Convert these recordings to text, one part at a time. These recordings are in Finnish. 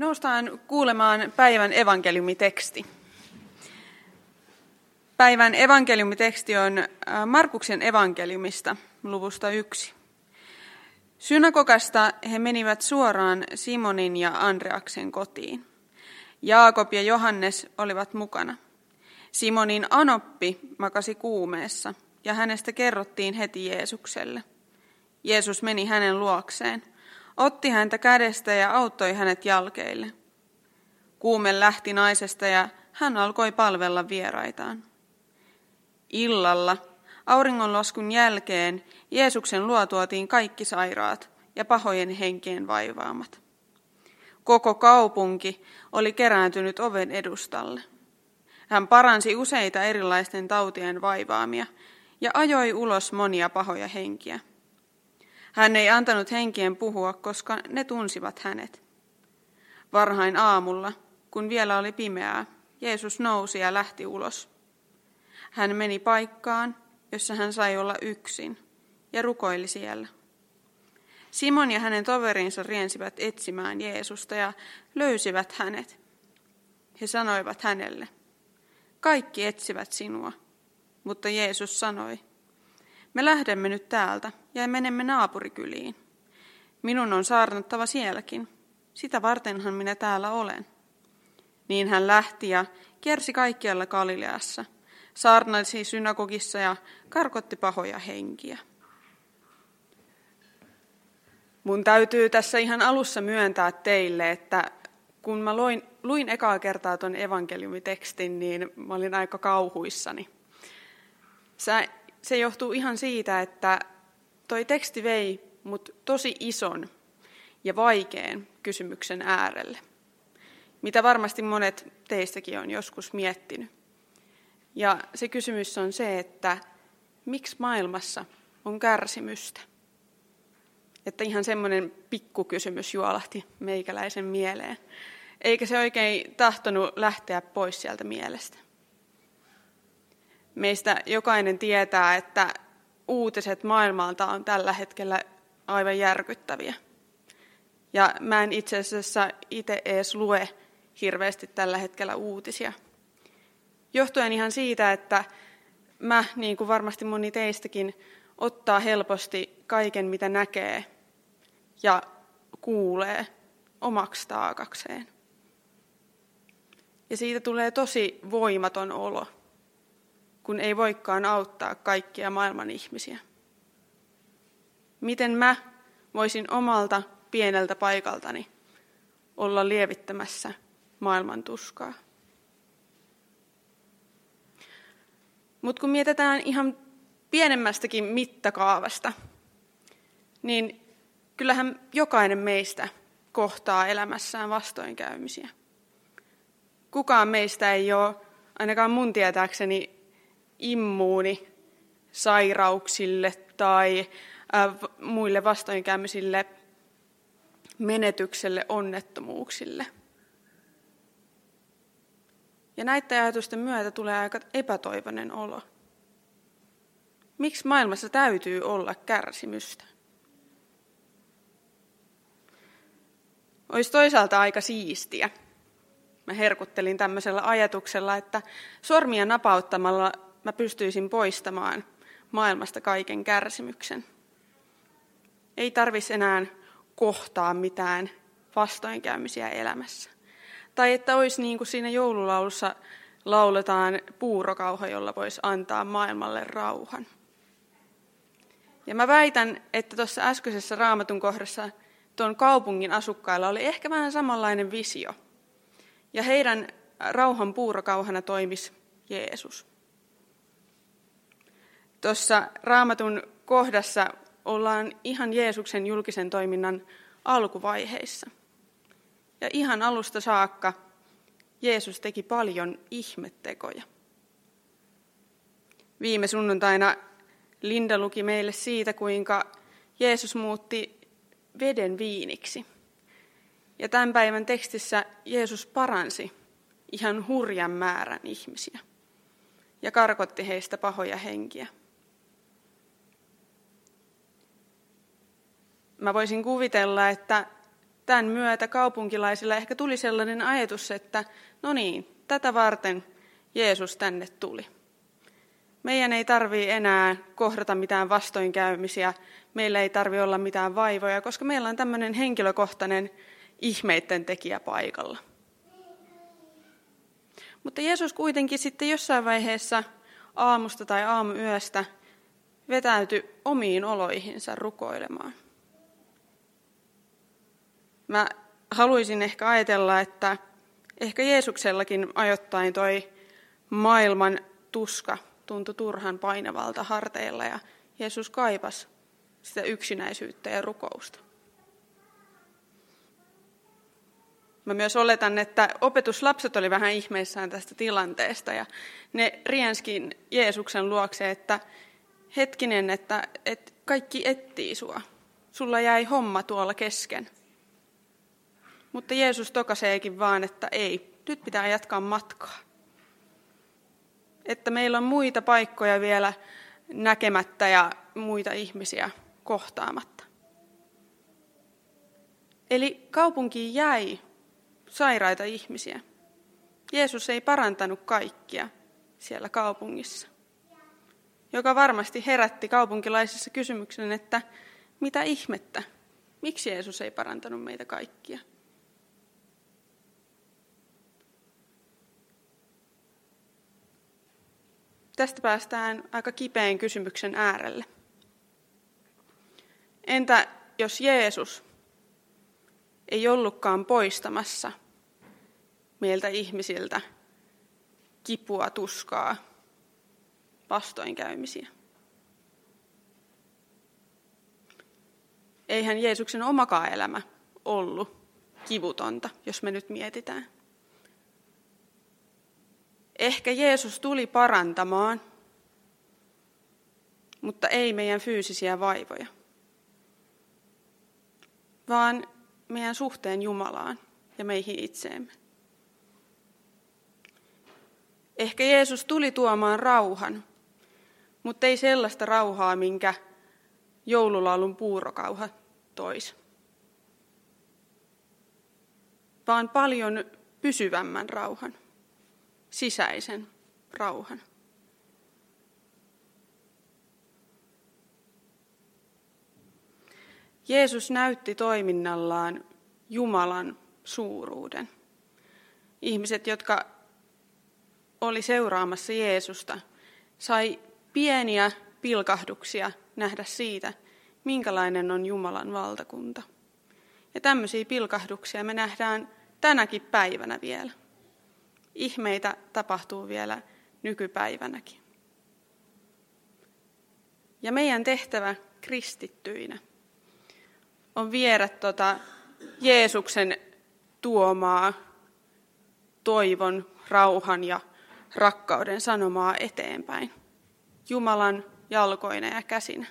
Noustaan kuulemaan päivän evankeliumiteksti. Päivän evankeliumiteksti on äh, Markuksen evankeliumista luvusta yksi. Synagogasta he menivät suoraan Simonin ja Andreaksen kotiin. Jaakob ja Johannes olivat mukana. Simonin anoppi makasi kuumeessa ja hänestä kerrottiin heti Jeesukselle. Jeesus meni hänen luokseen otti häntä kädestä ja auttoi hänet jalkeille. Kuume lähti naisesta ja hän alkoi palvella vieraitaan. Illalla, auringonlaskun jälkeen, Jeesuksen luo tuotiin kaikki sairaat ja pahojen henkien vaivaamat. Koko kaupunki oli kerääntynyt oven edustalle. Hän paransi useita erilaisten tautien vaivaamia ja ajoi ulos monia pahoja henkiä. Hän ei antanut henkien puhua, koska ne tunsivat hänet. Varhain aamulla, kun vielä oli pimeää, Jeesus nousi ja lähti ulos. Hän meni paikkaan, jossa hän sai olla yksin, ja rukoili siellä. Simon ja hänen toverinsa riensivät etsimään Jeesusta ja löysivät hänet. He sanoivat hänelle, kaikki etsivät sinua, mutta Jeesus sanoi, me lähdemme nyt täältä ja menemme naapurikyliin. Minun on saarnattava sielläkin. Sitä vartenhan minä täällä olen. Niin hän lähti ja kiersi kaikkialla Galileassa, saarnaisi synagogissa ja karkotti pahoja henkiä. Mun täytyy tässä ihan alussa myöntää teille, että kun mä luin, luin ekaa kertaa tuon evankeliumitekstin, niin mä olin aika kauhuissani. Sä se johtuu ihan siitä, että toi teksti vei mut tosi ison ja vaikean kysymyksen äärelle, mitä varmasti monet teistäkin on joskus miettinyt. Ja se kysymys on se, että miksi maailmassa on kärsimystä? Että ihan semmoinen pikkukysymys juolahti meikäläisen mieleen. Eikä se oikein tahtonut lähteä pois sieltä mielestä. Meistä jokainen tietää, että uutiset maailmalta on tällä hetkellä aivan järkyttäviä. Ja mä en itse asiassa itse edes lue hirveästi tällä hetkellä uutisia. Johtuen ihan siitä, että mä, niin kuin varmasti moni teistäkin, ottaa helposti kaiken, mitä näkee ja kuulee omaksi taakakseen. Ja siitä tulee tosi voimaton olo kun ei voikaan auttaa kaikkia maailman ihmisiä? Miten mä voisin omalta pieneltä paikaltani olla lievittämässä maailman tuskaa? Mutta kun mietitään ihan pienemmästäkin mittakaavasta, niin kyllähän jokainen meistä kohtaa elämässään vastoinkäymisiä. Kukaan meistä ei ole, ainakaan mun tietääkseni, immuuni sairauksille tai äh, muille vastoinkäymisille menetykselle, onnettomuuksille. Ja näiden ajatusten myötä tulee aika epätoivoinen olo. Miksi maailmassa täytyy olla kärsimystä? Olisi toisaalta aika siistiä. Mä herkuttelin tämmöisellä ajatuksella, että sormia napauttamalla mä pystyisin poistamaan maailmasta kaiken kärsimyksen. Ei tarvitsisi enää kohtaa mitään vastoinkäymisiä elämässä. Tai että olisi niin kuin siinä joululaulussa lauletaan puurokauha, jolla voisi antaa maailmalle rauhan. Ja mä väitän, että tuossa äskeisessä raamatun kohdassa tuon kaupungin asukkailla oli ehkä vähän samanlainen visio. Ja heidän rauhan puurokauhana toimisi Jeesus. Tuossa raamatun kohdassa ollaan ihan Jeesuksen julkisen toiminnan alkuvaiheissa. Ja ihan alusta saakka Jeesus teki paljon ihmettekoja. Viime sunnuntaina Linda luki meille siitä, kuinka Jeesus muutti veden viiniksi. Ja tämän päivän tekstissä Jeesus paransi ihan hurjan määrän ihmisiä ja karkotti heistä pahoja henkiä. Mä voisin kuvitella, että tämän myötä kaupunkilaisilla ehkä tuli sellainen ajatus, että no niin, tätä varten Jeesus tänne tuli. Meidän ei tarvi enää kohdata mitään vastoinkäymisiä, meillä ei tarvi olla mitään vaivoja, koska meillä on tämmöinen henkilökohtainen ihmeitten tekijä paikalla. Mutta Jeesus kuitenkin sitten jossain vaiheessa aamusta tai aamuyöstä vetäytyi omiin oloihinsa rukoilemaan. Mä haluaisin ehkä ajatella, että ehkä Jeesuksellakin ajoittain toi maailman tuska tuntui turhan painavalta harteilla ja Jeesus kaipas sitä yksinäisyyttä ja rukousta. Mä myös oletan, että opetuslapset oli vähän ihmeissään tästä tilanteesta ja ne rienskin Jeesuksen luokse, että hetkinen, että, että kaikki etsii sua. Sulla jäi homma tuolla kesken. Mutta Jeesus tokaseekin vaan, että ei, nyt pitää jatkaa matkaa. Että meillä on muita paikkoja vielä näkemättä ja muita ihmisiä kohtaamatta. Eli kaupunkiin jäi sairaita ihmisiä. Jeesus ei parantanut kaikkia siellä kaupungissa, joka varmasti herätti kaupunkilaisissa kysymyksen, että mitä ihmettä, miksi Jeesus ei parantanut meitä kaikkia. Tästä päästään aika kipeän kysymyksen äärelle. Entä jos Jeesus ei ollutkaan poistamassa meiltä ihmisiltä kipua, tuskaa, vastoinkäymisiä? Eihän Jeesuksen omakaan elämä ollut kivutonta, jos me nyt mietitään. Ehkä Jeesus tuli parantamaan, mutta ei meidän fyysisiä vaivoja, vaan meidän suhteen Jumalaan ja meihin itseemme. Ehkä Jeesus tuli tuomaan rauhan, mutta ei sellaista rauhaa, minkä joululaulun puurokauha toisi, vaan paljon pysyvämmän rauhan sisäisen rauhan. Jeesus näytti toiminnallaan Jumalan suuruuden. Ihmiset, jotka oli seuraamassa Jeesusta, sai pieniä pilkahduksia nähdä siitä, minkälainen on Jumalan valtakunta. Ja tämmöisiä pilkahduksia me nähdään tänäkin päivänä vielä ihmeitä tapahtuu vielä nykypäivänäkin. Ja meidän tehtävä kristittyinä on viedä tuota Jeesuksen tuomaa toivon, rauhan ja rakkauden sanomaa eteenpäin. Jumalan jalkoina ja käsinä.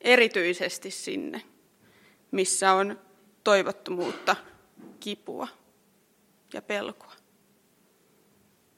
Erityisesti sinne, missä on toivottomuutta, kipua ja pelkoa.